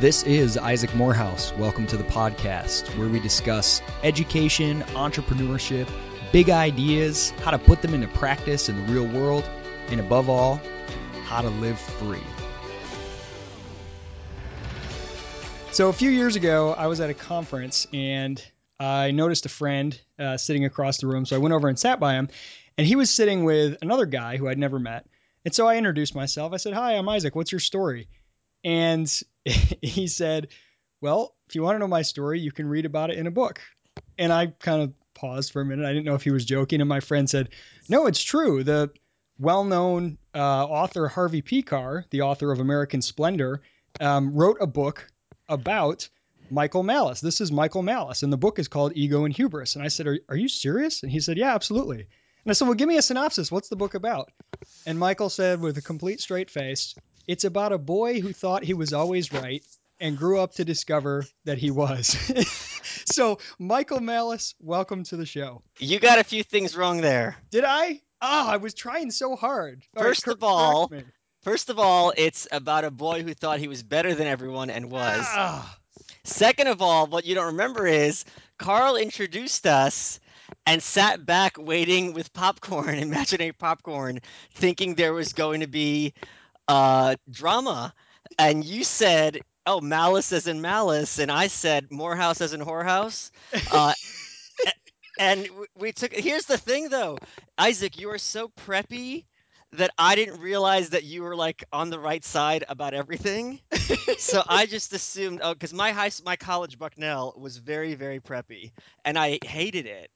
This is Isaac Morehouse. Welcome to the podcast where we discuss education, entrepreneurship, big ideas, how to put them into practice in the real world, and above all, how to live free. So, a few years ago, I was at a conference and I noticed a friend uh, sitting across the room. So, I went over and sat by him, and he was sitting with another guy who I'd never met. And so I introduced myself. I said, Hi, I'm Isaac. What's your story? And he said, Well, if you want to know my story, you can read about it in a book. And I kind of paused for a minute. I didn't know if he was joking. And my friend said, No, it's true. The well known uh, author Harvey Pekar, the author of American Splendor, um, wrote a book about Michael Malice. This is Michael Malice. And the book is called Ego and Hubris. And I said, Are, are you serious? And he said, Yeah, absolutely. And I said, Well, give me a synopsis. What's the book about? And Michael said, with a complete straight face, It's about a boy who thought he was always right and grew up to discover that he was. so, Michael Malice, welcome to the show. You got a few things wrong there. Did I? Oh, I was trying so hard. First right, of all, first of all, it's about a boy who thought he was better than everyone and was. Ah. Second of all, what you don't remember is Carl introduced us and sat back waiting with popcorn, imaginary popcorn, thinking there was going to be uh, drama. And you said, "Oh, malice as in malice," and I said, "Morehouse as in whorehouse." Uh, and we took. Here's the thing, though, Isaac, you are so preppy that I didn't realize that you were like on the right side about everything. so I just assumed, oh, because my high, my college Bucknell was very, very preppy, and I hated it.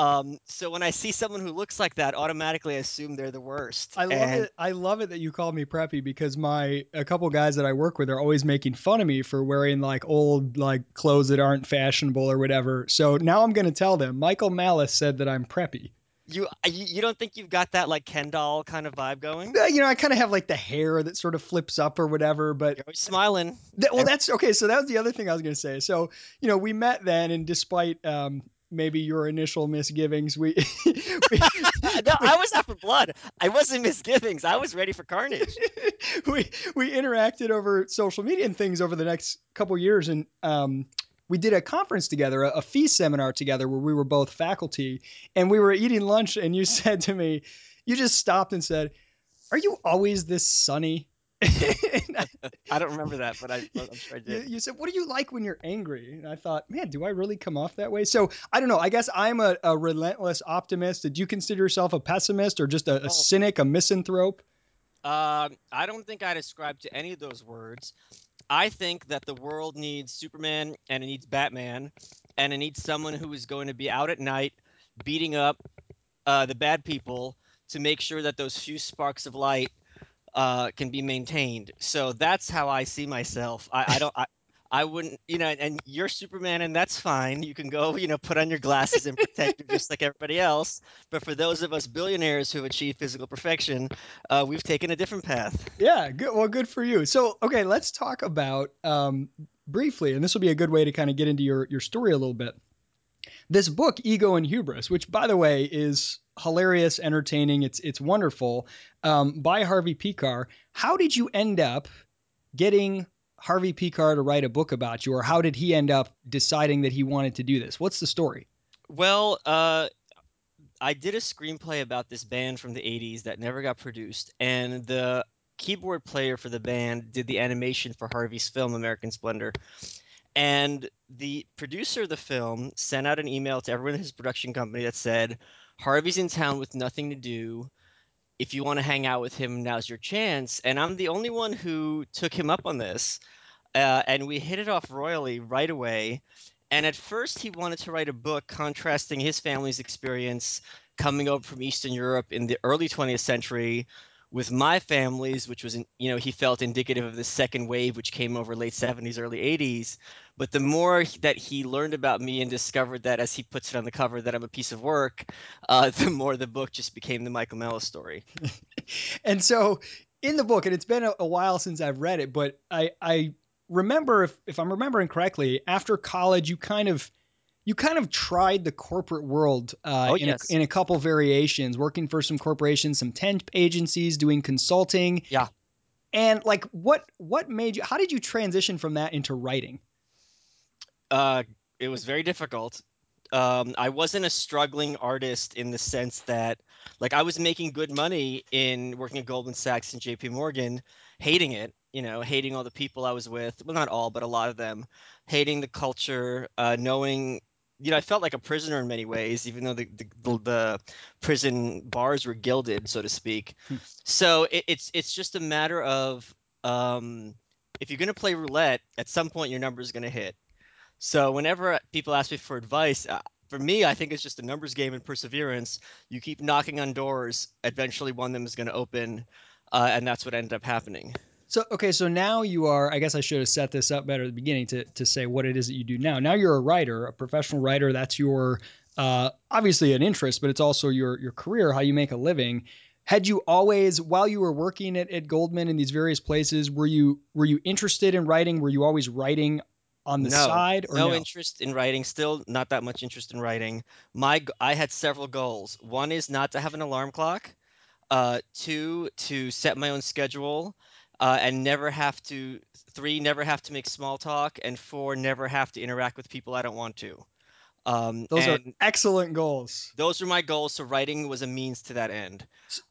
Um, so when I see someone who looks like that, automatically I assume they're the worst. I love and... it. I love it that you call me preppy because my a couple guys that I work with are always making fun of me for wearing like old like clothes that aren't fashionable or whatever. So now I'm going to tell them. Michael Malice said that I'm preppy. You, you don't think you've got that like Ken doll kind of vibe going? Uh, you know, I kind of have like the hair that sort of flips up or whatever, but You're always smiling. Th- well, that's okay. So that was the other thing I was going to say. So you know, we met then, and despite um, maybe your initial misgivings. We, we no, I was not for blood. I wasn't misgivings. I was ready for carnage. we we interacted over social media and things over the next couple years, and um, we did a conference together, a, a FEE seminar together, where we were both faculty, and we were eating lunch, and you said to me, you just stopped and said, "Are you always this sunny?" I don't remember that, but I, am sure I did. You, you, said, "What do you like when you're angry?" And I thought, "Man, do I really come off that way?" So I don't know. I guess I'm a, a relentless optimist. Did you consider yourself a pessimist or just a, a oh. cynic, a misanthrope? Uh, I don't think I describe to any of those words. I think that the world needs Superman and it needs Batman, and it needs someone who is going to be out at night beating up uh, the bad people to make sure that those few sparks of light uh, can be maintained. So that's how I see myself. I, I don't. I, I wouldn't, you know, and you're Superman, and that's fine. You can go, you know, put on your glasses and protect just like everybody else. But for those of us billionaires who achieve physical perfection, uh, we've taken a different path. Yeah, good. Well, good for you. So, okay, let's talk about um, briefly, and this will be a good way to kind of get into your your story a little bit. This book, Ego and Hubris, which by the way is hilarious, entertaining. It's it's wonderful. Um, by Harvey Pekar. How did you end up getting Harvey Pekar to write a book about you, or how did he end up deciding that he wanted to do this? What's the story? Well, uh, I did a screenplay about this band from the '80s that never got produced, and the keyboard player for the band did the animation for Harvey's film American Splendor. And the producer of the film sent out an email to everyone in his production company that said, Harvey's in town with nothing to do. If you want to hang out with him, now's your chance. And I'm the only one who took him up on this. Uh, and we hit it off royally right away. And at first, he wanted to write a book contrasting his family's experience coming over from Eastern Europe in the early 20th century with my family's, which was, you know, he felt indicative of the second wave, which came over late 70s, early 80s. But the more that he learned about me and discovered that, as he puts it on the cover, that I'm a piece of work, uh, the more the book just became the Michael Malice story. and so in the book, and it's been a, a while since I've read it, but I, I remember, if, if I'm remembering correctly, after college, you kind of you kind of tried the corporate world uh, oh, in, yes. a, in a couple variations, working for some corporations, some temp agencies, doing consulting. Yeah. And like, what what made you? How did you transition from that into writing? Uh, it was very difficult. Um, I wasn't a struggling artist in the sense that, like, I was making good money in working at Goldman Sachs and J.P. Morgan, hating it. You know, hating all the people I was with. Well, not all, but a lot of them. Hating the culture, uh, knowing, you know, I felt like a prisoner in many ways, even though the the, the, prison bars were gilded, so to speak. Hmm. So it, it's it's just a matter of um, if you're going to play roulette, at some point your number is going to hit so whenever people ask me for advice, uh, for me, I think it's just a numbers game and perseverance. You keep knocking on doors, eventually one of them is going to open, uh, and that's what ended up happening. So okay, so now you are. I guess I should have set this up better at the beginning to to say what it is that you do now. Now you're a writer, a professional writer. That's your uh, obviously an interest, but it's also your your career, how you make a living. Had you always, while you were working at, at Goldman in these various places, were you were you interested in writing? Were you always writing on the No, side or no no? interest in writing. Still not that much interest in writing. My i had several goals. One is not to have an alarm clock. Uh, two, to set my own schedule, uh, and never have to. Three, never have to make small talk, and four, never have to interact with people I don't want to. Um, Those are excellent goals. those were my goals. So writing was a means to that end.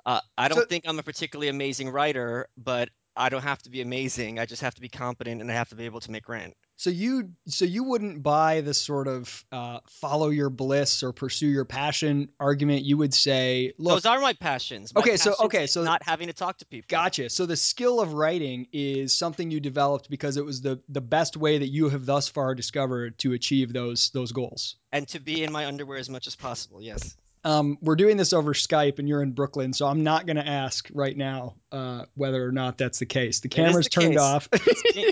Uh, I don't think I'm a particularly amazing writer, but I don't have to be amazing. I just have to be competent, and I have to be able to make rent. So you so you wouldn't buy the sort of uh, follow your bliss or pursue your passion argument. You would say, look, Those are my passions. My okay, so okay, so not having to talk to people. gotcha. So the skill of writing is something you developed because it was the the best way that you have thus far discovered to achieve those those goals. And to be in my underwear as much as possible. Yes. Um, we're doing this over Skype, and you're in Brooklyn, so I'm not going to ask right now uh, whether or not that's the case. The camera's the turned case. off.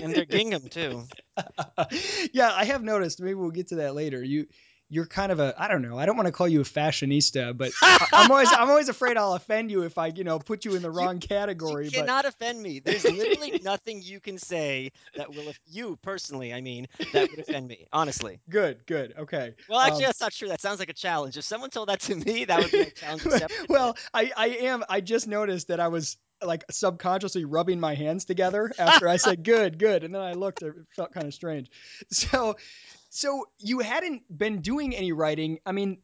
And they're gingham too. yeah, I have noticed. Maybe we'll get to that later. You you're kind of a I don't know. I don't want to call you a fashionista, but I'm always I'm always afraid I'll offend you if I you know put you in the wrong category. You but cannot offend me. There's literally nothing you can say that will, if you personally, I mean, that would offend me. Honestly. good, good, okay. Well, actually, Um, that's not true. That sounds like a challenge. If someone told that to me, that would be a challenge well, I I am. I just noticed that I was like subconsciously rubbing my hands together after I said good, good, and then I looked. It felt kind of strange. So, so you hadn't been doing any writing. I mean,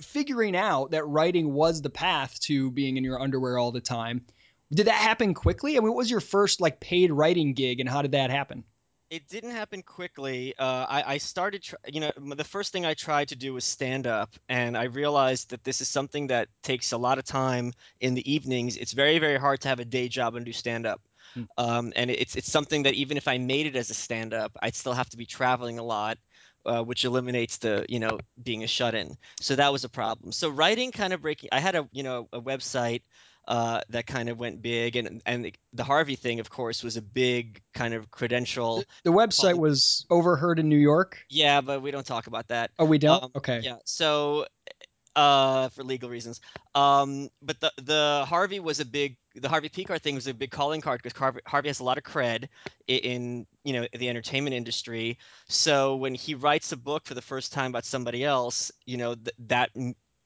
figuring out that writing was the path to being in your underwear all the time. Did that happen quickly? I mean, what was your first like paid writing gig, and how did that happen? It didn't happen quickly. Uh, I, I started, tr- you know, the first thing I tried to do was stand up, and I realized that this is something that takes a lot of time in the evenings. It's very, very hard to have a day job and do stand up. Hmm. Um, and it's it's something that even if I made it as a stand up, I'd still have to be traveling a lot, uh, which eliminates the, you know, being a shut in. So that was a problem. So writing kind of breaking. I had a, you know, a website uh, that kind of went big, and and the, the Harvey thing, of course, was a big kind of credential. The website was overheard in New York. Yeah, but we don't talk about that. Oh, we don't. Um, okay. Yeah. So, uh, for legal reasons. Um, but the the Harvey was a big the Harvey Pekar thing was a big calling card because Harvey, has a lot of cred in you know the entertainment industry. So when he writes a book for the first time about somebody else, you know th- that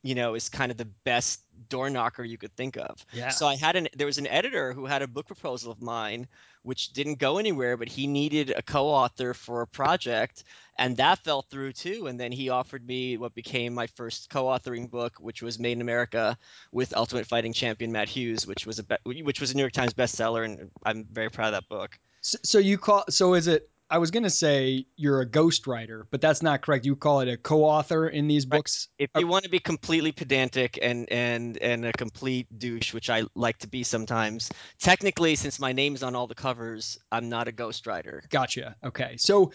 you know is kind of the best door knocker you could think of. Yeah. So I had an there was an editor who had a book proposal of mine which didn't go anywhere, but he needed a co-author for a project, and that fell through too. And then he offered me what became my first co-authoring book, which was Made in America with Ultimate Fighting champion Matt Hughes, which was a be- which was a New York Times bestseller, and I'm very proud of that book. So, so you call so is it? I was gonna say you're a ghostwriter, but that's not correct. You call it a co-author in these Right. books. If you want to be completely pedantic and and and a complete douche, which I like to be sometimes, technically, since my name's on all the covers, I'm not a ghostwriter. Gotcha. Okay. So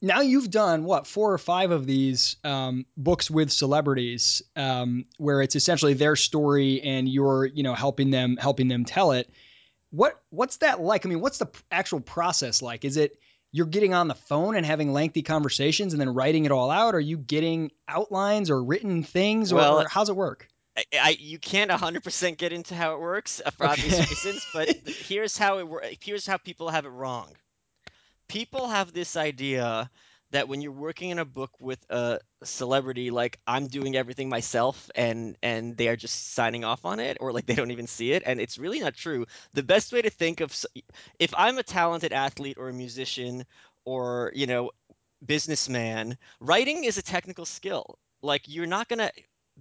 now you've done what four or five of these um, books with celebrities, um, where it's essentially their story and you're you know helping them helping them tell it. What what's that like? I mean, what's the actual process like? Is it you're getting on the phone and having lengthy conversations and then writing it all out? Are you getting outlines or written things, or, Well, or how's it work? I, I you can't 100% get into how it works uh, for obvious reasons, but here's how it. Here's how people have it wrong. People have this idea that when you're working in a book with a celebrity like I'm doing everything myself and and they are just signing off on it or like they don't even see it and it's really not true. The best way to think of if I'm a talented athlete or a musician or, you know, businessman, writing is a technical skill. Like you're not going to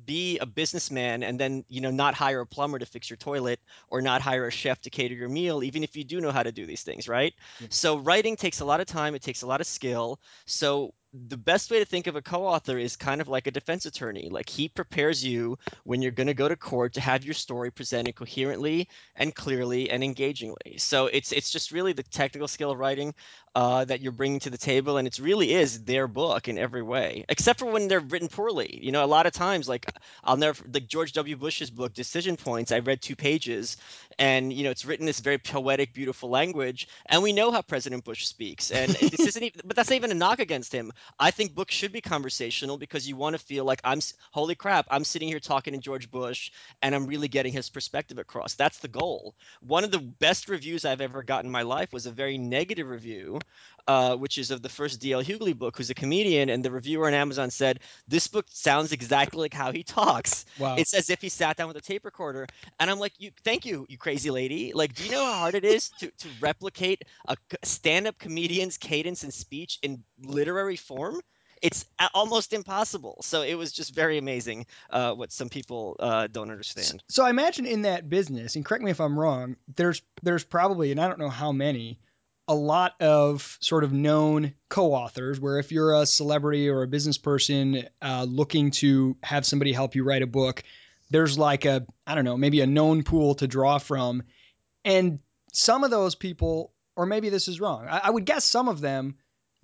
be a businessman and then you know not hire a plumber to fix your toilet or not hire a chef to cater your meal even if you do know how to do these things right yeah. so writing takes a lot of time it takes a lot of skill so the best way to think of a co-author is kind of like a defense attorney. Like he prepares you when you're going to go to court to have your story presented coherently and clearly and engagingly. So it's it's just really the technical skill of writing uh, that you're bringing to the table and it really is their book in every way except for when they're written poorly. You know a lot of times like i'll never like george w. Bush's book decision points i read two pages and you know it's written this very poetic beautiful language and we know how president bush speaks and this isn't even but that's not even a knock against him I think books should be conversational because you want to feel like I'm holy crap, I'm sitting here talking to George Bush and I'm really getting his perspective across. That's the goal. One of the best reviews I've ever gotten in my life was a very negative review, uh, which is of the first D.L. Hughley book, who's a comedian, and the reviewer on Amazon said this book sounds exactly like how he talks. Wow. It's as if he sat down with a tape recorder, and I'm like, you, thank you, you crazy lady. Like, do you know how hard it is to to replicate a stand-up comedian's cadence and speech in literary form? it's almost impossible. So it was just very amazing uh, what some people uh, don't understand. So I imagine in that business, and correct me if I'm wrong, there's there's probably, and I don't know how many, a lot of sort of known co-authors. Where if you're a celebrity or a business person uh, looking to have somebody help you write a book, there's like a I don't know maybe a known pool to draw from, and some of those people, or maybe this is wrong. I, I would guess some of them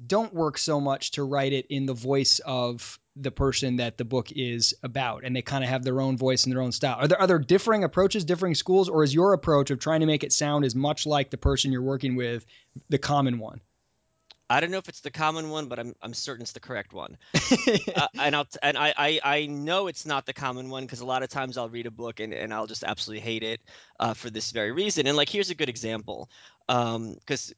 don't work so much to write it in the voice of the person that the book is about and they kind of have their own voice and their own style are there are there differing approaches differing schools or is your approach of trying to make it sound as much like the person you're working with the common one I don't know if it's the common one, but I'm I'm certain it's the correct one. uh, and I'll t- and I, I I know it's not the common one because a lot of times I'll read a book and, and I'll just absolutely hate it uh, for this very reason. And like here's a good example, because um,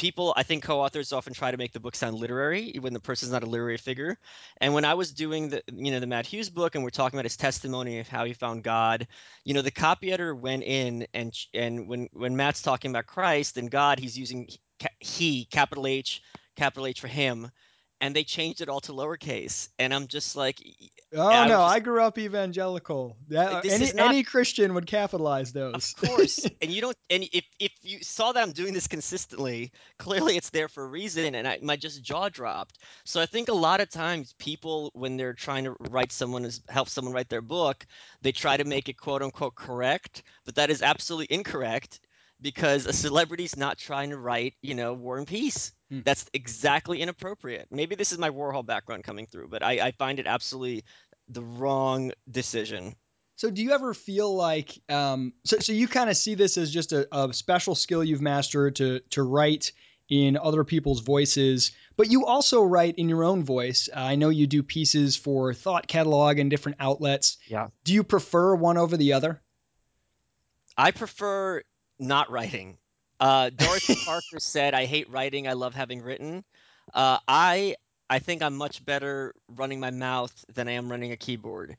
people i think co-authors often try to make the book sound literary when the person's not a literary figure. And when i was doing the you know the matt hughes book and we're talking about his testimony of how he found god you know the copy editor went in and and when when matt's talking about christ and god he's using he capital h capital h for him and they changed it all to lowercase and i'm just like oh I no just, i grew up evangelical. That, uh, any, not, any christian would capitalize those. of course and you don't and if, if you saw that i'm doing this consistently clearly it's there for a reason and I, my just jaw dropped. So i think a lot of times people when they're trying to write someone is help someone write their book they try to make it quote unquote correct but that is absolutely incorrect because a celebrity's not trying to write, you know, War and Peace. Hmm. That's exactly inappropriate. Maybe this is my Warhol background coming through, but I, I find it absolutely the wrong decision. So, do you ever feel like, um, so, so you kind of see this as just a, a special skill you've mastered to to write in other people's voices, but you also write in your own voice. Uh, I know you do pieces for Thought Catalog and different outlets. Yeah. Do you prefer one over the other? I prefer not writing. Uh, Dorothy Parker said, "I hate writing. I love having written." Uh, I I think I'm much better running my mouth than I am running a keyboard.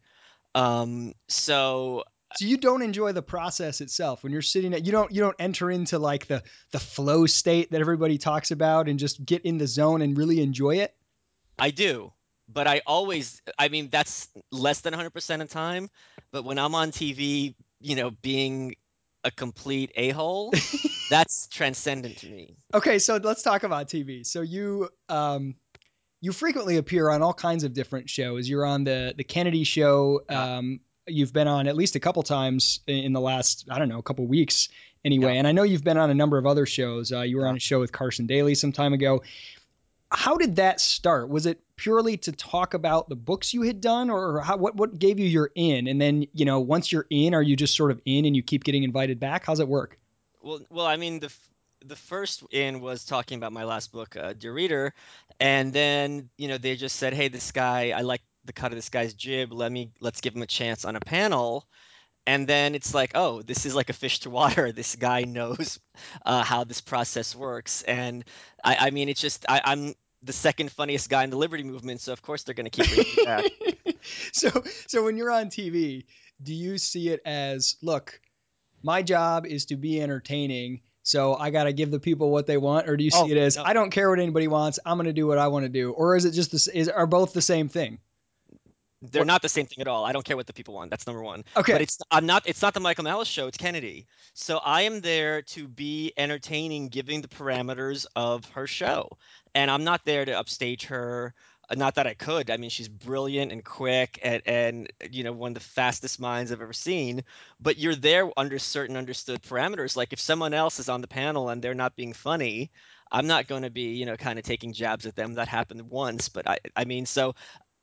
Um, so so you don't enjoy the process itself when you're sitting at you don't you don't enter into like the the flow state that everybody talks about and just get in the zone and really enjoy it. I do, but I always I mean that's less than 100% of time, but when I'm on TV, you know, being a complete a hole, that's transcendent to me. Okay, so let's talk about TV. So you um, you frequently appear on all kinds of different shows. You're on the the Kennedy Show. Um, you've been on at least a couple times in the last I don't know a couple weeks anyway. Yeah. And I know you've been on a number of other shows. Uh, you were on a show with Carson Daly some time ago. How did that start? Was it purely to talk about the books you had done, or how, what what gave you your in? And then you know, once you're in, are you just sort of in and you keep getting invited back? How's it work? Well, well, I mean the the first in was talking about my last book, uh, Dear Reader, and then you know they just said, hey, this guy, I like the cut of this guy's jib. Let me let's give him a chance on a panel and then it's like oh this is like a fish to water this guy knows uh, how this process works and I, I mean it's just I, i'm the second funniest guy in the liberty movement, so of course they're going to keep me back. so so when you're on TV, do you see it as look, my job is to be entertaining, so I got to give the people what they want, or do you see Oh, it as no. I don't care what anybody wants, I'm going to do what I want to do, or is it just this? Is are both the same thing? They're not the same thing at all. I don't care what the people want. That's number one. Okay. But it's I'm not it's not the Michael Malice show, it's Kennedy. So I am there to be entertaining, giving the parameters of her show. And I'm not there to upstage her. Uh, Not that I could. I mean, she's brilliant and quick and, and you know, one of the fastest minds I've ever seen. But you're there under certain understood parameters. Like if someone else is on the panel and they're not being funny, I'm not going to be, you know, kind of taking jabs at them. That happened once, but I, I mean, so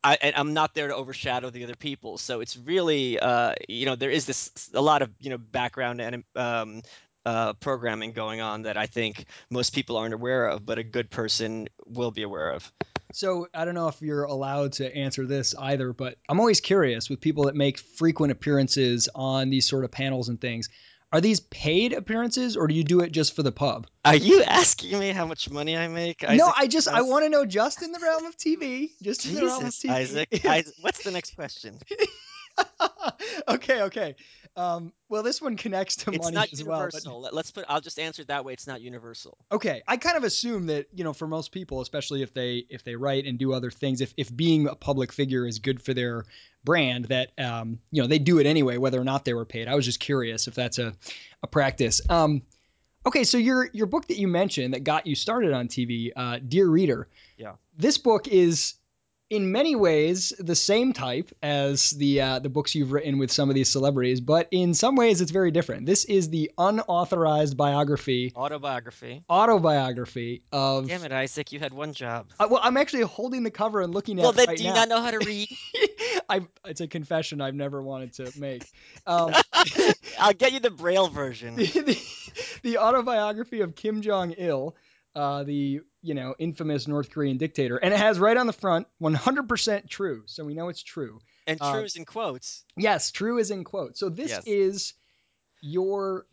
I, and I'm not there to overshadow the other people. So it's really, uh, you know, there is this a lot of you know background and um, uh, programming going on that I think most people aren't aware of, but a good person will be aware of. So I don't know if you're allowed to answer this either, but I'm always curious with people that make frequent appearances on these sort of panels and things. Are these paid appearances, or do you do it just for the pub? Are you asking me how much money I make? no, I just I want to know just in the realm of TV, just in the realm of TV. Isaac. Isaac. What's the next question? okay, okay. Um, well, this one connects to It's money not as well. universal. Let- Let's put. I'll just answer it that way. It's not universal. Okay, I kind of assume that you know, for most people, especially if they if they write and do other things, if if being a public figure is good for their brand, that um, you know they do it anyway, whether or not they were paid. I was just curious if that's a a practice. Um, okay, so your your book that you mentioned that got you started on TV, uh, Dear Reader. Yeah. This book is in many ways the same type as the uh, the books you've written with some of these celebrities, but in some ways it's very different. This is the unauthorized biography, Autobiography. autobiography of. Damn it, Isaac! You had one job. Uh, well, I'm actually holding the cover and looking at Well, it then, right do you now. not know how to read? I, it's a confession I've never wanted to make. Um, I'll get you the Braille version. the, the, the autobiography of Kim Jong Il, uh, the you know infamous North Korean dictator, and it has right on the front 100% true, so we know it's true. And Uh, is in quotes. Yes, true is in quotes. So this Yes. is your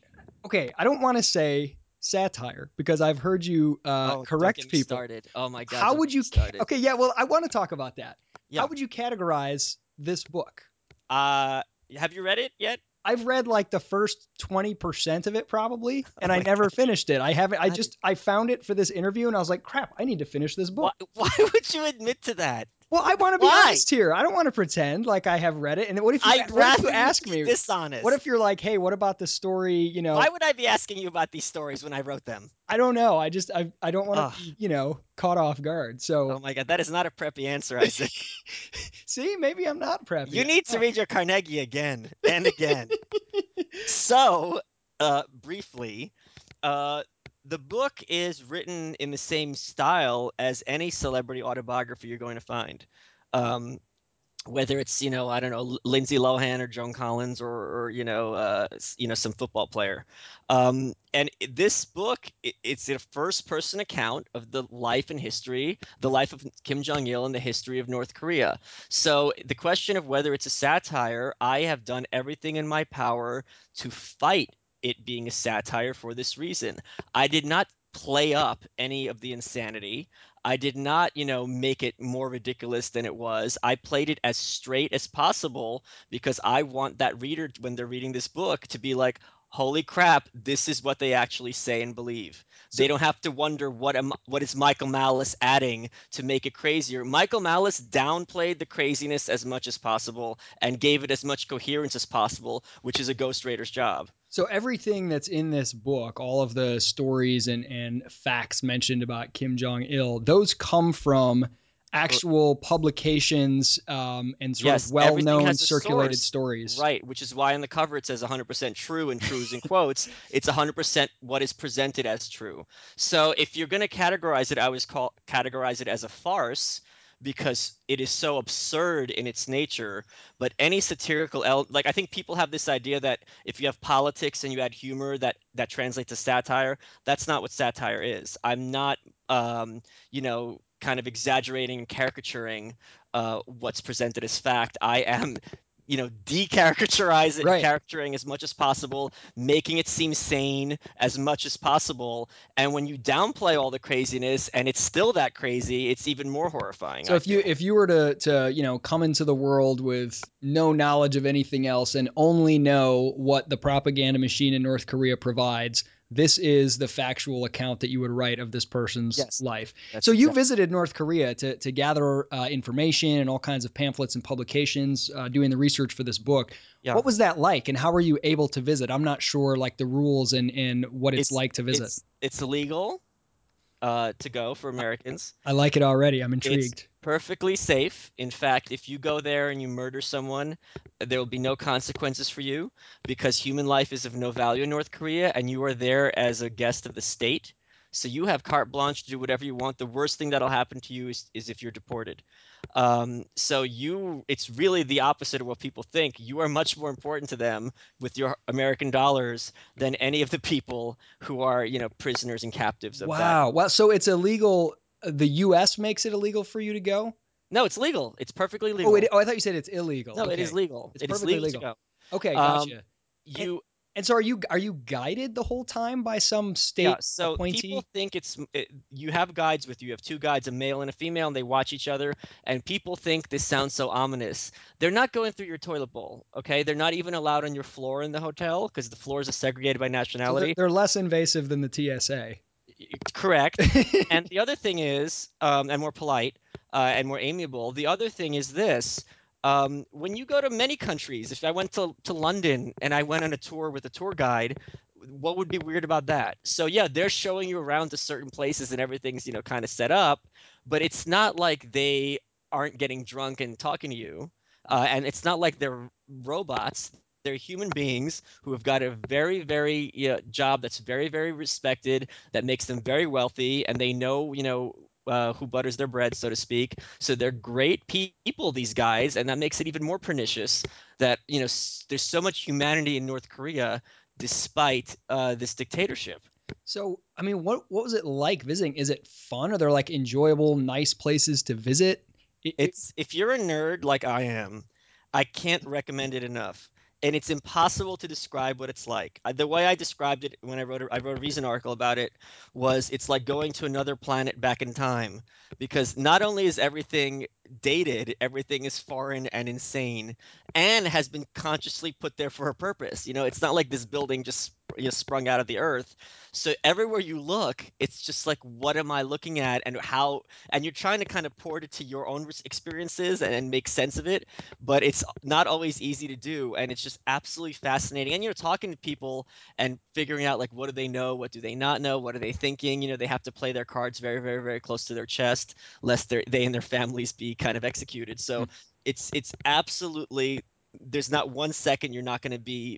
okay. I don't want to say satire because I've heard you uh, oh, correct people. Started. Oh my god. How would you? Ca- okay, yeah. Well, I want to talk about that. Yeah. How would you categorize this book? Uh, have you read it yet? I've read like the first 20% of it probably, oh and Oh I never finished it. I haven't, I just, I found it for this interview and I was like, crap, I need to finish this book. Why, why would you admit to that? Well, I want to be Why? honest here. I don't want to pretend like I have read it. And what if you, I'd what if rather you ask me, dishonest. what if you're like, hey, what about the story? You know, Why would I be asking you about these stories when I wrote them? I don't know. I just, I, I don't want Ugh. to be, you know, caught off guard. So Oh my god, that is not a preppy answer, Isaac. see, maybe I'm not preppy. you need to read your Carnegie again and again. so, uh, briefly, uh, the book is written in the same style as any celebrity autobiography you're going to find. Um, whether it's you know I don't know Lindsay Lohan or Joan Collins or, or you know uh, you know some football player, um, and this book i- it's a first person account of the life and history, the life of Kim Jong Il and the history of North Korea. So the question of whether it's a satire, I have done everything in my power to fight it being a satire for this reason. I did not play up any of the insanity. I did not, you know, make it more ridiculous than it was. I played it as straight as possible because I want that reader when they're reading this book to be like, "Holy crap, this is what they actually say and believe." they don't have to wonder what am what is Michael Malice adding to make it crazier. Michael Malice downplayed the craziness as much as possible and gave it as much coherence as possible, which is a ghostwriter's job. So everything that's in this book, all of the stories and, and facts mentioned about Kim Jong Il, those come from actual publications um, and sort Yes, of well-known circulated stories. Right, which is why on the cover it says 100% true and trues in quotes. It's 100% what is presented as true. So if you're going to categorize it, I always call categorize it as a farce because it is so absurd in its nature. But any satirical el- like I think people have this idea that if you have politics and you add humor that that translates to satire. That's not what satire is. I'm not um, you know, kind of exaggerating and caricaturing uh, what's presented as fact. I am you know, decaricaterize it, Right. caricaturing as much as possible, making it seem sane as much as possible. And when you downplay all the craziness and it's still that crazy, it's even more horrifying. So I if you if you were to to you know come into the world with no knowledge of anything else and only know what the propaganda machine in North Korea provides, this is the factual account that you would write of this person's Yes. life. So you exact- visited North Korea to to gather uh, information and all kinds of pamphlets and publications, uh, doing the research for this book. Yeah. What was that like, and how were you able to visit? I'm not sure like the rules and and what it's, It's- like to visit. it's it's illegal uh, to go for Americans. I like it already. I'm intrigued. perfectly safe. In fact, if you go there and you murder someone, there will be no consequences for you because human life is of no value in North Korea and you are there as a guest of the state. So you have carte blanche to do whatever you want. The worst thing that'll happen to you is, is if you're deported. Um, so you, it's really the opposite of what people think. You are much more important to them with your American dollars than any of the people who are, you know, prisoners and captives of that. Wow. Well, so it's illegal. The U.S. makes it illegal for you to go. No, it's legal. It's perfectly legal. Oh, it, oh, I thought you said it's illegal. No, okay. it is legal. It's perfectly legal, legal. Okay, Um, gotcha. You and so are you are you guided the whole time by some state yeah. So appointee? people think it's it, you have guides with you. You have two guides, a male and a female, and they watch each other. And people think this sounds so ominous. They're not going through your toilet bowl. Okay, they're not even allowed on your floor in the hotel because the floors are segregated by So they're, nationality. they're less invasive than the TSA. Correct. and the other thing is, um, and more polite uh, and more amiable. The other thing is this: um, when you go to many countries, if I went to to London and I went on a tour with a tour guide, what would be weird about that? So yeah, they're showing you around to certain places and everything's you know kind of set up, but it's not like they aren't getting drunk and talking to you, uh, and it's not like they're robots. They're human beings who have got a very, very you know, job that's very, very respected that makes them very wealthy and they know you know uh, who butters their bread so to speak so they're great people these guys and that makes it even more pernicious that you know s- there's so much humanity in north korea despite uh, this dictatorship So, I mean, what what was it like visiting? Is it fun? Are there like enjoyable, nice places to visit? It- it- it's if you're a nerd like i am i can't recommend it enough and it's impossible to describe what it's like. The way i described it when i wrote a, i wrote a recent article about it was it's like going to another planet back in time because not only is everything dated everything is foreign and insane and has been consciously put there for a purpose you know it's not like this building just you know, sprung out of the earth. So everywhere you look it's just like what am i looking at and how and you're trying to kind of port it to your own experiences and, and make sense of it but it's not always easy to do and it's just absolutely fascinating and you're talking to people and figuring out like what do they know what do they not know what are they thinking you know they have to play their cards very very very close to their chest lest they and their families be kind of executed so Mm. it's it's absolutely there's not one second you're not going to be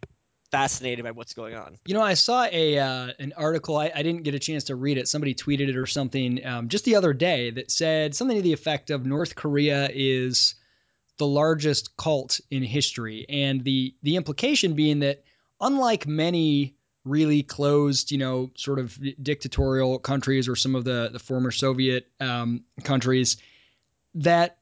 fascinated by what's going on You know, I saw a uh, an article. I, I didn't get a chance to read it. Somebody tweeted it or something um, just the other day that said something to the effect of North Korea is the largest cult in history, and the the implication being that unlike many really closed, you know, sort of dictatorial countries or some of the the former Soviet um, countries, that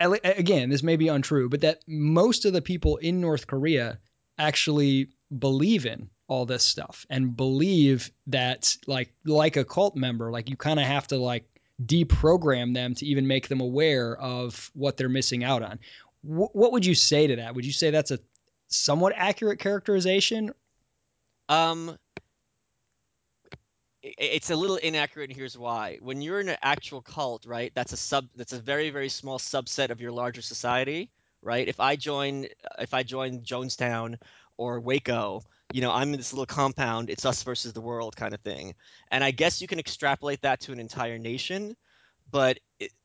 again, this may be untrue, but that most of the people in North Korea actually believe in all this stuff and believe that like like a cult member like you kind of have to like deprogram them to even make them aware of what they're missing out on. What would you say to that? Would you say that's a somewhat accurate characterization? Um, it's a little inaccurate, and here's why. When you're in an actual cult, right? That's a sub. That's a very, very small subset of your larger society, right? If I join, if I join Jonestown or Waco, you know, I'm in this little compound. It's us versus the world, kind of thing. And I guess you can extrapolate that to an entire nation, but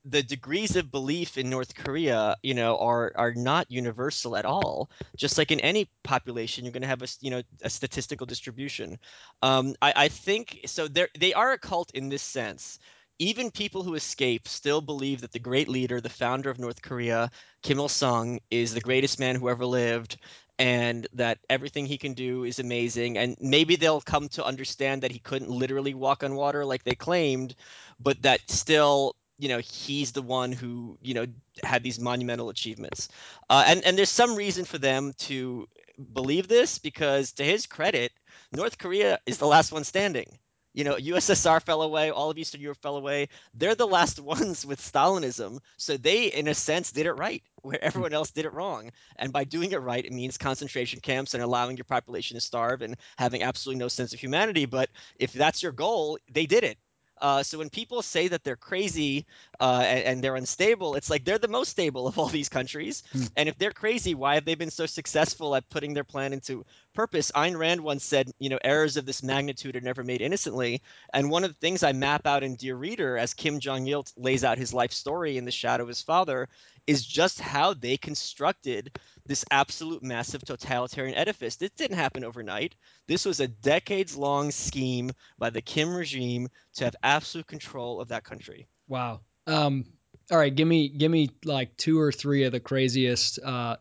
the degrees of belief in North Korea, you know, are are not universal at all. Just like in any population you're going to have a you know a statistical distribution. Um, I, I think so they they are a cult in this sense. Even people who escape still believe that the great leader the founder of north korea kim il-sung is the greatest man who ever lived and that everything he can do is amazing. And maybe they'll come to understand that he couldn't literally walk on water like they claimed but that still you know he's the one who you know had these monumental achievements. Uh, and and there's some reason for them to believe this because to his credit north korea is the last one standing. You know ussr fell away all of eastern europe fell away. They're the last ones with stalinism so they in a sense did it right where everyone else did it wrong. And by doing it right it means concentration camps and allowing your population to starve and having absolutely no sense of humanity. But if that's your goal they did it uh, so when people say that they're crazy uh, and, and, they're unstable, it's like they're the most stable of all these countries. Hmm. And if they're crazy, why have they been so successful at putting their plan into purpose? Ayn Rand once said, you know, errors of this magnitude are never made innocently. And one of the things I map out in Dear Reader as Kim Jong Il lays out his life story in the shadow of his father is just how they constructed this absolute massive totalitarian edifice. This didn't happen overnight. This was a decades long scheme by the Kim regime to have absolute control of that country. Wow. Um, all right, give me give me like two or three of the craziest uh,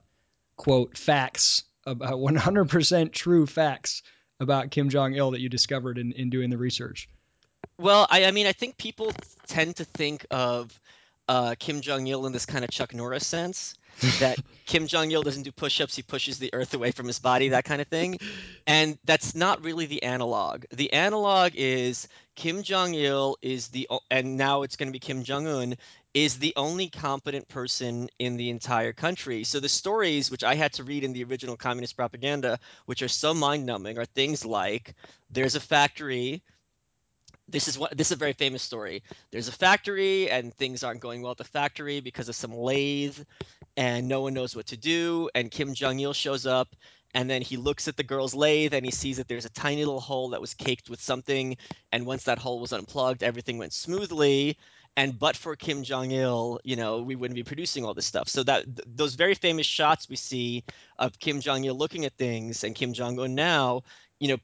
quote facts about 100% true facts about Kim Jong Il that you discovered in, in doing the research. Well, I, I mean, I think people tend to think of uh, Kim Jong Il in this kind of Chuck Norris sense that Kim Jong Il doesn't do push-ups; he pushes the earth away from his body, that kind of thing. And that's not really the analog. The analog is Kim Jong Il is the, and now it's going to be Kim Jong Un is the only competent person in the entire country. So the stories which I had to read in the original communist propaganda, which are so mind-numbing, are things like there's a factory this is what this is a very famous story. There's a factory and things aren't going well at the factory because of some lathe and no one knows what to do and Kim Jong Il shows up and then he looks at the girl's lathe and he sees that there's a tiny little hole that was caked with something and once that hole was unplugged everything went smoothly and but for Kim Jong Il, you know, we wouldn't be producing all this stuff. So that th- those very famous shots we see of Kim Jong Il looking at things and Kim Jong Un now, you know,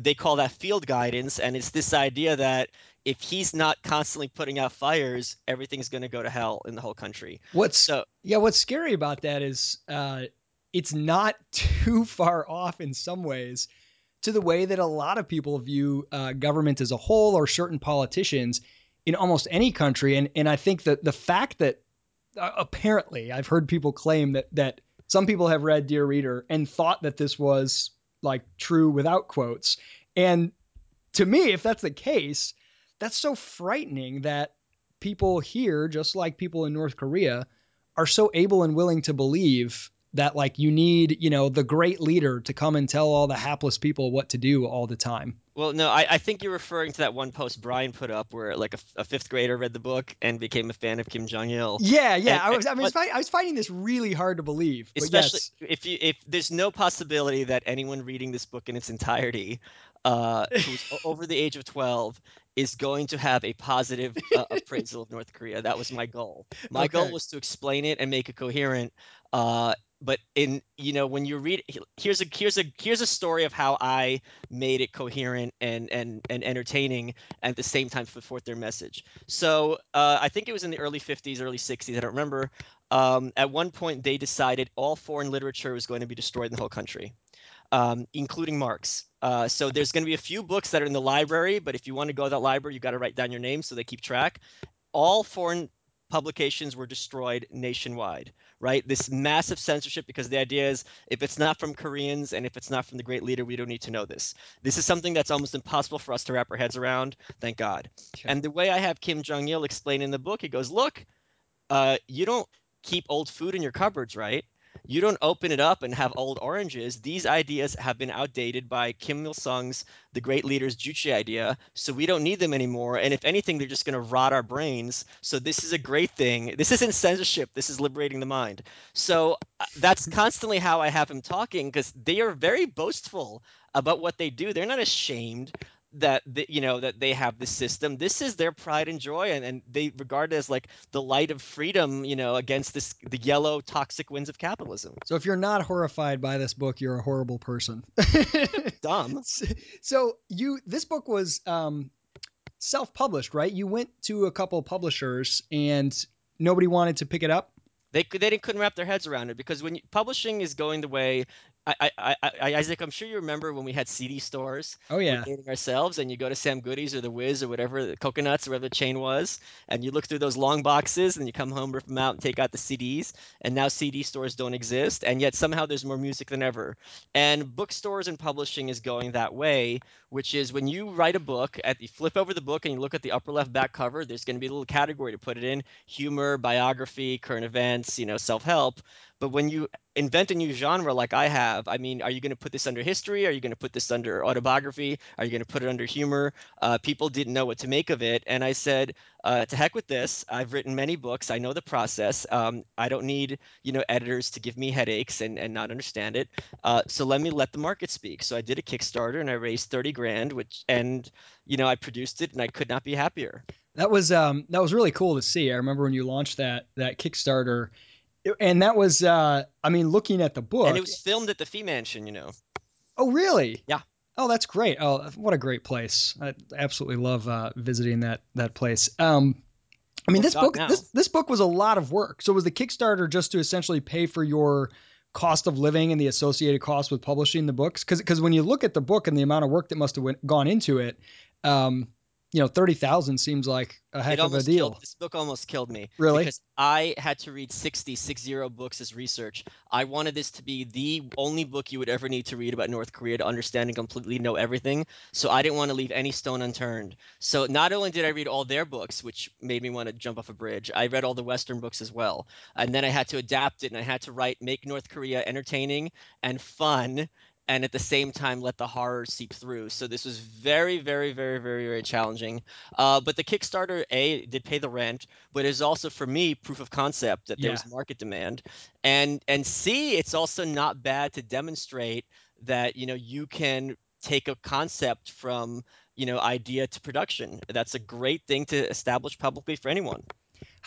they call that field guidance and it's this idea that if he's not constantly putting out fires everything's going to go to hell in the whole country. What's so yeah what's scary about that is uh, it's not too far off in some ways to the way that a lot of people view uh, government as a whole or certain politicians in almost any country and and I think that the fact that uh, apparently I've heard people claim that that some people have read Dear Reader and thought that this was like true without quotes. And to me, if that's the case, that's so frightening that people here, just like people in North Korea, are so able and willing to believe that like you need, you know, the great leader to come and tell all the hapless people what to do all the time. Well, no, I, I think you're referring to that one post Brian put up where like a, a fifth grader read the book and became a fan of Kim Jong Il. Yeah, yeah. And, I was, I, mean, but, I was finding this really hard to believe. Especially yes. if you if there's no possibility that anyone reading this book in its entirety, uh, who's over the age of 12, is going to have a positive uh, appraisal of North Korea. That was my goal. My okay. goal was to explain it and make it coherent. Uh, but in you know when you read here's a here's a here's a story of how I made it coherent and and and entertaining at the same time put forth their message. So uh, I think it was in the early 50s, early 60s. I don't remember. Um, at one point, they decided all foreign literature was going to be destroyed in the whole country, um, including Marx. Uh, so there's going to be a few books that are in the library, but if you want to go to that library, you got to write down your name so they keep track. All foreign publications were destroyed nationwide, right? This massive censorship because the idea is if it's not from Koreans and if it's not from the great leader, we don't need to know this. This is something that's almost impossible for us to wrap our heads around, thank God. Okay. And the way I have Kim Jong il explain in the book, he goes, look, uh, you don't keep old food in your cupboards, right? You don't open it up and have old oranges. These ideas have been outdated by Kim Il sung's The Great Leader's Juche idea, so we don't need them anymore. And if anything, they're just going to rot our brains. So this is a great thing. This isn't censorship, this is liberating the mind. So uh, that's constantly how I have him talking because they are very boastful about what they do. They're not ashamed that the, you know that they have this system. This is their pride and joy and, and they regard it as like the light of freedom you know against this the yellow toxic winds of capitalism. So if you're not horrified by this book you're a horrible person. Dumb. So you this book was um self-published right? You went to a couple publishers and nobody wanted to pick it up? They, they couldn't wrap their heads around it because when you, publishing is going the way I, I, I, Isaac, I'm sure you remember when we had CD stores. Oh We're yeah. dating ourselves, and you go to Sam Goodies or the Wiz or whatever, the Coconuts or whatever the chain was, and you look through those long boxes, and you come home, rip them out, and take out the CDs. And now CD stores don't exist, and yet somehow there's more music than ever. And bookstores and publishing is going that way, which is when you write a book, at you flip over the book and you look at the upper left back cover, there's going to be a little category to put it in: humor, biography, current events, you know, self-help. But when you invent a new genre like I have, I mean, are you going to put this under history? Are you going to put this under autobiography? Are you going to put it under humor? Uh, people didn't know what to make of it. And I said, uh, to heck with this. I've written many books. I know the process. Um, I don't need, you know, editors to give me headaches and, and not understand it. Uh, so let me let the market speak. So I did a Kickstarter and I raised 30 grand, which, and, you know, I produced it and I could not be happier. That was um that was really cool to see. I remember when you launched that that Kickstarter and that was uh I mean looking at the book And it was filmed at the FEE Mansion, you know. Oh really? Yeah. Oh, that's great. Oh, what a great place. I absolutely love uh, visiting that that place. Um I mean Well, this book now. this this book was a lot of work. So was the Kickstarter just to essentially pay for your cost of living and the associated costs with publishing the books cuz cuz when you look at the book and the amount of work that must have went, gone into it, um you know, 30,000 seems like a heck of a deal. killed this book almost killed me Really? because I had to read 60 60 books as research. I wanted this to be the only book you would ever need to read about North Korea to understand and completely know everything. So I didn't want to leave any stone unturned. So not only did I read all their books, which made me want to jump off a bridge, I read all the Western books as well. And then I had to adapt it and I had to write make North Korea entertaining and fun and at the same time let the horror seep through. So this was very, very, very, very, very challenging. Uh, but the Kickstarter A did pay the rent, but it is also for me proof of concept that there Yeah. was market demand, and and C it's also not bad to demonstrate that you know you can take a concept from you know idea to production. That's a great thing to establish publicly for anyone.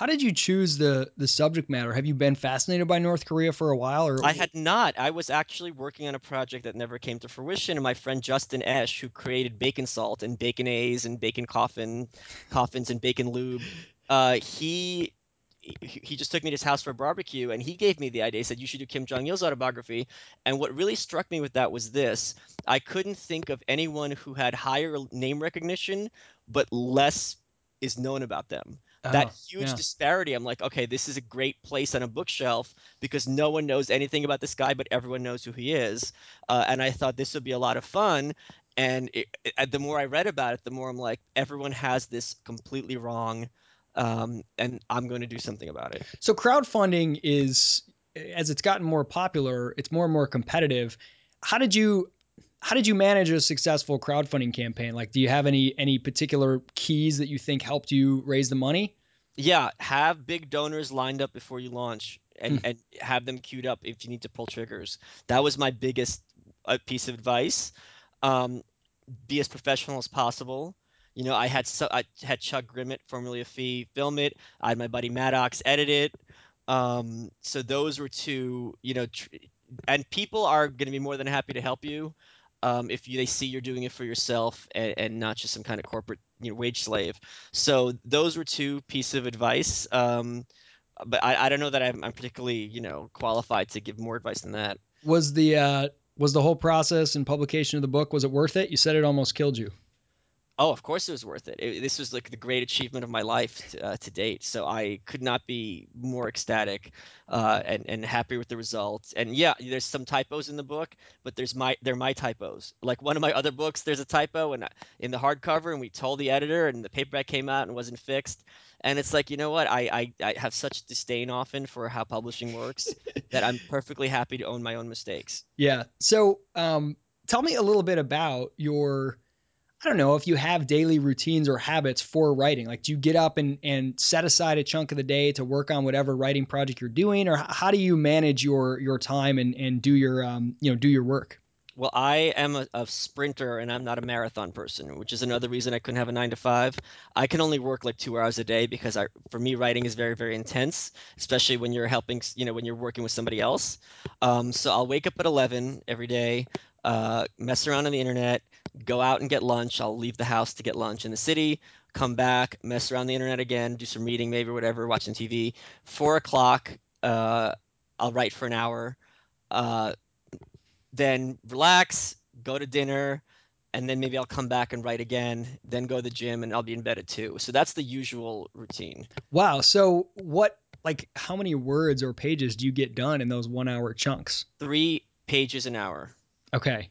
How did you choose the the subject matter? Have you been fascinated by North Korea for a while or I had not. I was actually working on a project that never came to fruition, and my friend Justin Esch, who created Bacon Salt and Baconnaise and Bacon Coffin, Coffins and Bacon Lube, uh, he he just took me to his house for a barbecue, and he gave me the idea. He said you should do Kim Jong Il's autobiography. And what really struck me with that was this: I couldn't think of anyone who had higher name recognition but less is known about them. That Oh, huge yeah. disparity. I'm like, okay, this is a great place on a bookshelf because no one knows anything about this guy, but everyone knows who he is. Uh, and I thought this would be a lot of fun. And it, it, the more I read about it, the more I'm like, everyone has this completely wrong, um, and I'm going to do something about it. So crowdfunding is as it's gotten more popular, it's more and more competitive. How did you how did you manage a successful crowdfunding campaign? Like do you have any any particular keys that you think helped you raise the money? Yeah, have big donors lined up before you launch, Hmm. and and have them queued up if you need to pull triggers. That was my biggest uh, piece of advice. Um, be as professional as possible. You know, I had so I had Chuck Grimmett, formerly of FEE, film it. I had my buddy Maddox edit it. Um, so those were two, you know, tr- and people are going to be more than happy to help you um, if you, they see you're doing it for yourself and, and not just some kind of corporate, you know, wage slave. So those were two pieces of advice. Um, but I, I don't know that I'm, I'm particularly, you know, qualified to give more advice than that. Was the uh was the whole process and publication of the book was it worth it? You said it almost killed you. Oh, of course it was worth it. It- this was like the great achievement of my life to, uh, to date. So I could not be more ecstatic uh, and and happy with the results. And yeah, there's some typos in the book, but there's my they're my typos. Like one of my other books, there's a typo and in the hardcover, and we told the editor, and the paperback came out and wasn't fixed. And it's like, you know what? I, I I have such disdain often for how publishing works that I'm perfectly happy to own my own mistakes. Yeah. So, um tell me a little bit about your I don't know if you have daily routines or habits for writing. Like, do you get up and, and set aside a chunk of the day to work on whatever writing project you're doing, or how do you manage your your time and and do your um you know do your work? Well, I am a, a sprinter and I'm not a marathon person, which is another reason I couldn't have a nine to five. I can only work like two hours a day because I, for me, writing is very, very intense, especially when you're helping, you know, when you're working with somebody else. Um, so I'll wake up at 11 every day, uh, mess around on the internet, go out and get lunch. I'll leave the house to get lunch in the city, come back, mess around the internet again, do some reading, maybe or whatever, watching TV. Four o'clock, uh, I'll write for an hour. Uh, then relax, go to dinner, and then maybe I'll come back and write again, then go to the gym and I'll be in bed at 2. So that's the usual routine. Wow. So what like how many words or pages do you get done in those 1 hour chunks? 3 pages an hour. Okay.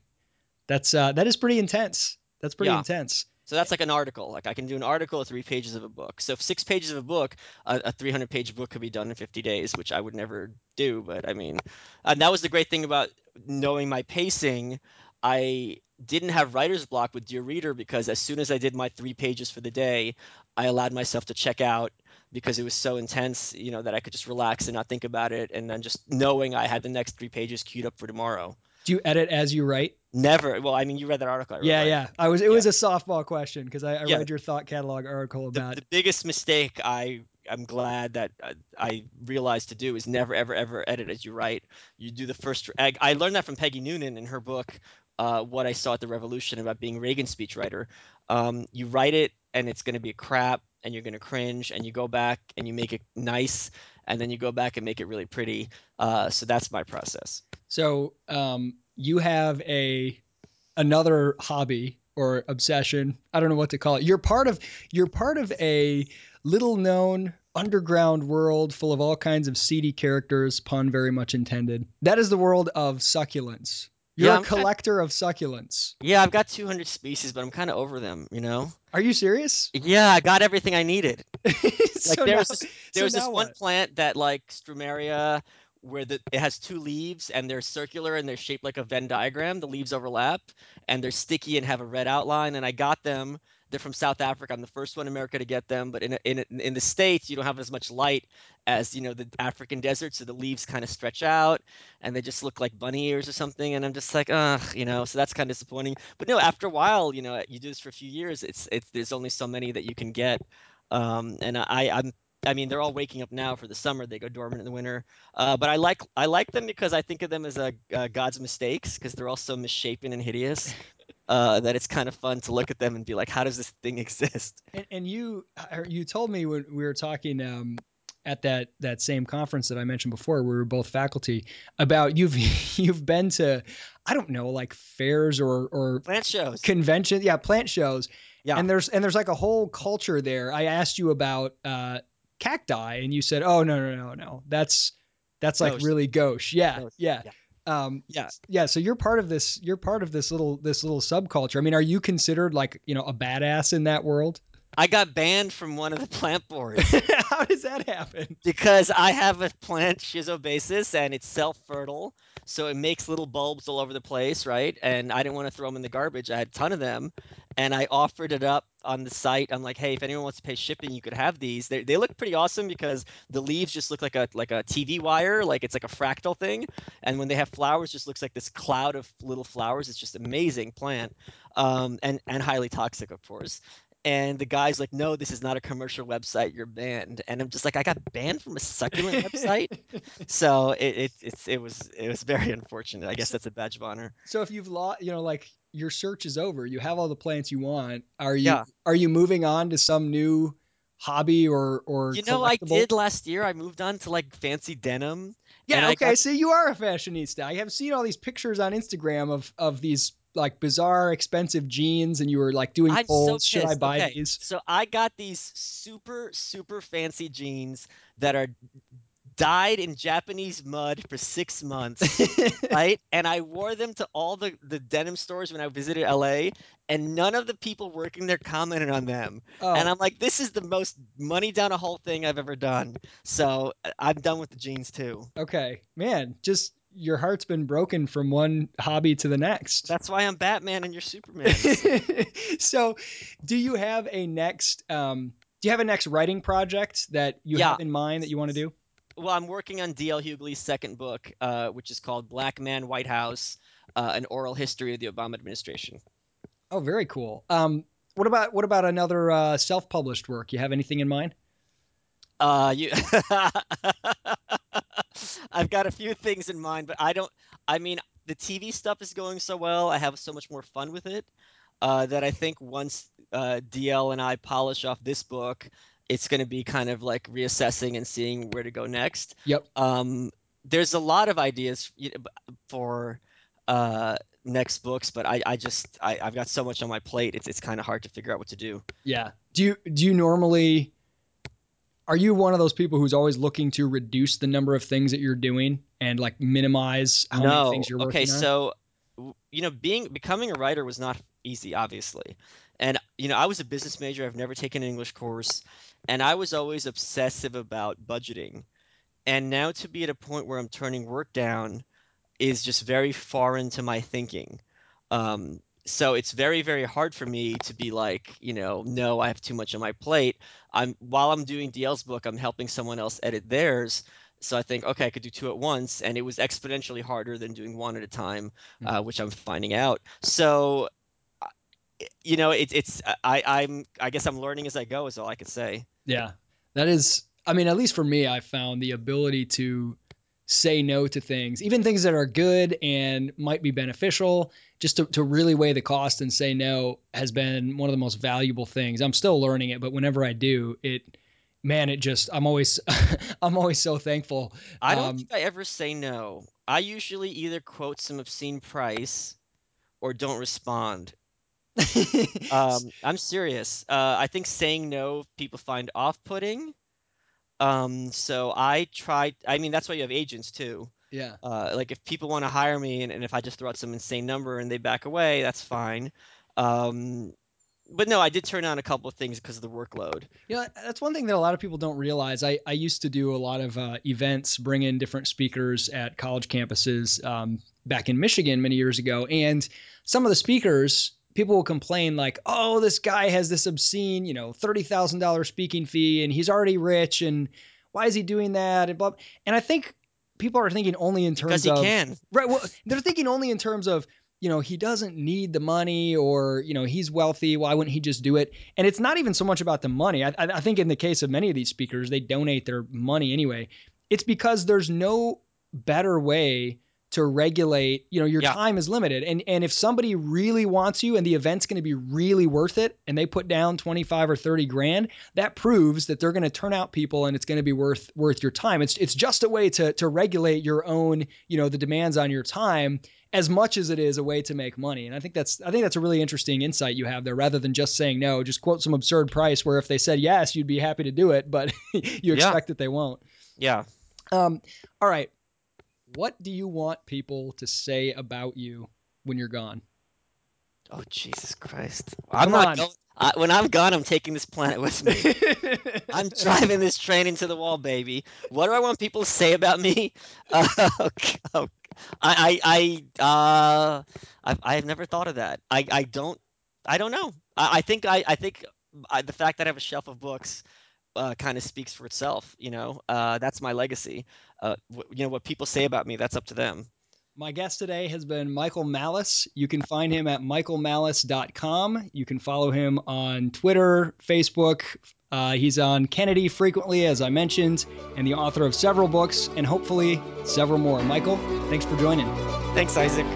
That's uh that is pretty intense. That's pretty Yeah. intense. So that's like an article. Like I can do an article, three pages of a book. So if six pages of a book, a, a 300 page book could be done in 50 days, which I would never do. But I mean, and that was the great thing about knowing my pacing. I didn't have writer's block with Dear Reader because as soon as I did my three pages for the day, I allowed myself to check out because it was so intense, you know, that I could just relax and not think about it. And then just knowing I had the next three pages queued up for tomorrow. Do you edit as you write? Never. Well, I mean, you read that article. Yeah, right? yeah. I was it was a softball question because I, I Yeah. read your thought catalog article the, about the biggest mistake I I'm glad that I, I realized to do is never ever ever edit as you write. You do the first. I, I learned that from Peggy Noonan in her book, uh, "What I Saw at the Revolution" about being Reagan's speechwriter. Um, you write it and it's going to be crap and you're going to cringe and you go back and you make it nice and then you go back and make it really pretty. Uh, so that's my process. So, um, you have a another hobby or obsession. I don't know what to call it. You're part of you're part of a little known underground world full of all kinds of seedy characters, pun very much intended. That is the world of succulents. You're Yeah, a I'm collector of succulents. Yeah, I've got 200 species, but I'm kind of over them. You know. Are you serious? Yeah, I got everything I needed. so there's now- this- There was this one what? plant that like Strumaria where the it has two leaves and they're circular and they're shaped like a Venn diagram. The leaves overlap and they're sticky and have a red outline. And I got them. They're from South Africa. I'm the first one in America to get them. But in in in the states, you don't have as much light as you know the African desert, so the leaves kind of stretch out and they just look like bunny ears or something. And I'm just like, ugh, you know. So that's kind of disappointing. But no, after a while, you know, you do this for a few years. It's it's there's only so many that you can get. Um, and I I'm I mean, they're all waking up now for the summer. They go dormant in the winter. Uh, but I like I like them because I think of them as a, uh God's mistakes because they're all so misshapen and hideous. Uh, that it's kind of fun to look at them and be like, how does this thing exist? And, and you uh, you told me when we were talking um, at that that same conference that I mentioned before, we were both faculty about you've you've been to I don't know like fairs or or Plant shows. convention yeah plant shows Yeah. and there's and there's like a whole culture there. I asked you about uh, cacti and you said oh no no no no that's that's like Gauche. really gauche yeah Gauche, yeah. yeah. Um, Yeah. yeah. So you're part of this. You're part of this little this little subculture. I mean, are you considered like you know a badass in that world? I got banned from one of the plant boards How does that happen? because I have a plant schizobasis and it's self-fertile, so it makes little bulbs all over the place, right? And I didn't want to throw them in the garbage. I had a ton of them, and I offered it up on the site. I'm like, hey, if anyone wants to pay shipping, you could have these. They, they look pretty awesome because the leaves just look like a like a TV wire, like it's like a fractal thing, and when they have flowers, just looks like this cloud of little flowers. It's just amazing plant, um, and and highly toxic, of course. And the guy's like, no, this is not a commercial website. You're banned. And I'm just like, I got banned from a succulent website. So it, it it's it was it was very unfortunate. I guess that's a badge of honor. so if you've lost, you know, like your search is over, you have all the plants you want. Are you Yeah. are you moving on to some new hobby or or You know, I did last year. I moved on to like fancy denim. Yeah. I Okay. got- See, you are a fashionista. I have seen all these pictures on Instagram of of these like bizarre expensive jeans, and you were like doing I'm so. Should I buy Okay, these? So I got these super super fancy jeans that are dyed in Japanese mud for six months. right? And I wore them to all the, the denim stores when I visited LA, and none of the people working there commented on them. oh, And I'm like, this is the most money down a hole thing I've ever done. So I'm done with the jeans too. okay, man. Just your heart's been broken from one hobby to the next. That's why I'm Batman and you're Superman. so, do you have a next? Um, do you have a next writing project that you Yeah. have in mind that you want to do? well, I'm working on D.L. Hughley's second book, uh, which is called Black Man, White House, uh, an oral history of the Obama administration. Oh, very cool. Um, what about what about another uh, self-published work? You have anything in mind? Uh, you. I've got a few things in mind, but I don't. I mean, the TV stuff is going so well. I have so much more fun with it uh, that I think once uh, DL and I polish off this book, it's going to be kind of like reassessing and seeing where to go next. Yep. Um, there's a lot of ideas for uh, next books, but I, I just I, I've got so much on my plate. It's it's kind of hard to figure out what to do. Yeah. Do you do you normally are you one of those people who's always looking to reduce the number of things that you're doing and like minimize how many things you're okay, working on? so you know, being becoming a writer was not easy, obviously. And you know, I was a business major. I've never taken an English course, and I was always obsessive about budgeting. And now to be at a point where I'm turning work down is just very foreign to my thinking. Um, so it's very, very hard for me to be like, you know, no, I have too much on my plate. I'm while I'm doing DL's book, I'm helping someone else edit theirs. So I think, okay, I could do two at once, and it was exponentially harder than doing one at a time, uh, Mhm. which I'm finding out. So, uh, you know, it's it's I I'm I guess I'm learning as I go is all I could say. Yeah. That is, I mean, at least for me, I found the ability to say no to things, even things that are good and might be beneficial, just to, to really weigh the cost and say no has been one of the most valuable things. I'm still learning it, but whenever I do, it, man, it just, I'm always, I'm always so thankful. I don't Um, think I ever say no. I usually either quote some obscene price or don't respond. Um, I'm serious. Uh, I think saying no people find off-putting. Um, so I try. I mean, that's why you have agents too. yeah. Uh, like if people want to hire me, and, and if I just throw out some insane number and they back away, that's fine. Um, but no, I did turn down a couple of things because of the workload. You know, that's one thing that a lot of people don't realize. I, I used to do a lot of uh, events, bring in different speakers at college campuses um, back in Michigan many years ago. And some of the speakers, people will complain, like, oh, this guy has this obscene, you know, $30,000 speaking fee and he's already rich. And why is he doing that? And, blah. and I think people are thinking only in Because terms he of, can. right. Well, they're thinking only in terms of, you know, he doesn't need the money or, you know, he's wealthy. Why wouldn't he just do it? And it's not even so much about the money. I, I think in the case of many of these speakers, they donate their money anyway. It's because there's no better way to regulate. You know, your Yeah, time is limited, and and if somebody really wants you, and the event's going to be really worth it, and they put down twenty five or thirty grand, that proves that they're going to turn out people, and it's going to be worth worth your time. It's it's just a way to to regulate your own, you know, the demands on your time as much as it is a way to make money. And I think that's I think that's a really interesting insight you have there. Rather than just saying no, just quote some absurd price where if they said yes, you'd be happy to do it, but you yeah, expect that they won't. yeah. Um, all right, what do you want people to say about you when you're gone? Oh, Jesus Christ. I'm Come not on. going. I, when I'm gone, I'm taking this planet with me. I'm driving this train into the wall, baby. What do I want people to say about me? Uh, oh, I, I, I, uh, I've, I've never thought of that. I, I don't, I don't know. I, I think I, I think I, the fact that I have a shelf of books, uh, kind of speaks for itself. You know, uh, that's my legacy. Uh, you know, what people say about me, that's up to them. My guest today has been Michael Malice. You can find him at michaelmalice.com. You can follow him on Twitter, Facebook. Uh, he's on Kennedy frequently, as I mentioned, and the author of several books and hopefully several more. Michael, thanks for joining. Thanks, Isaac.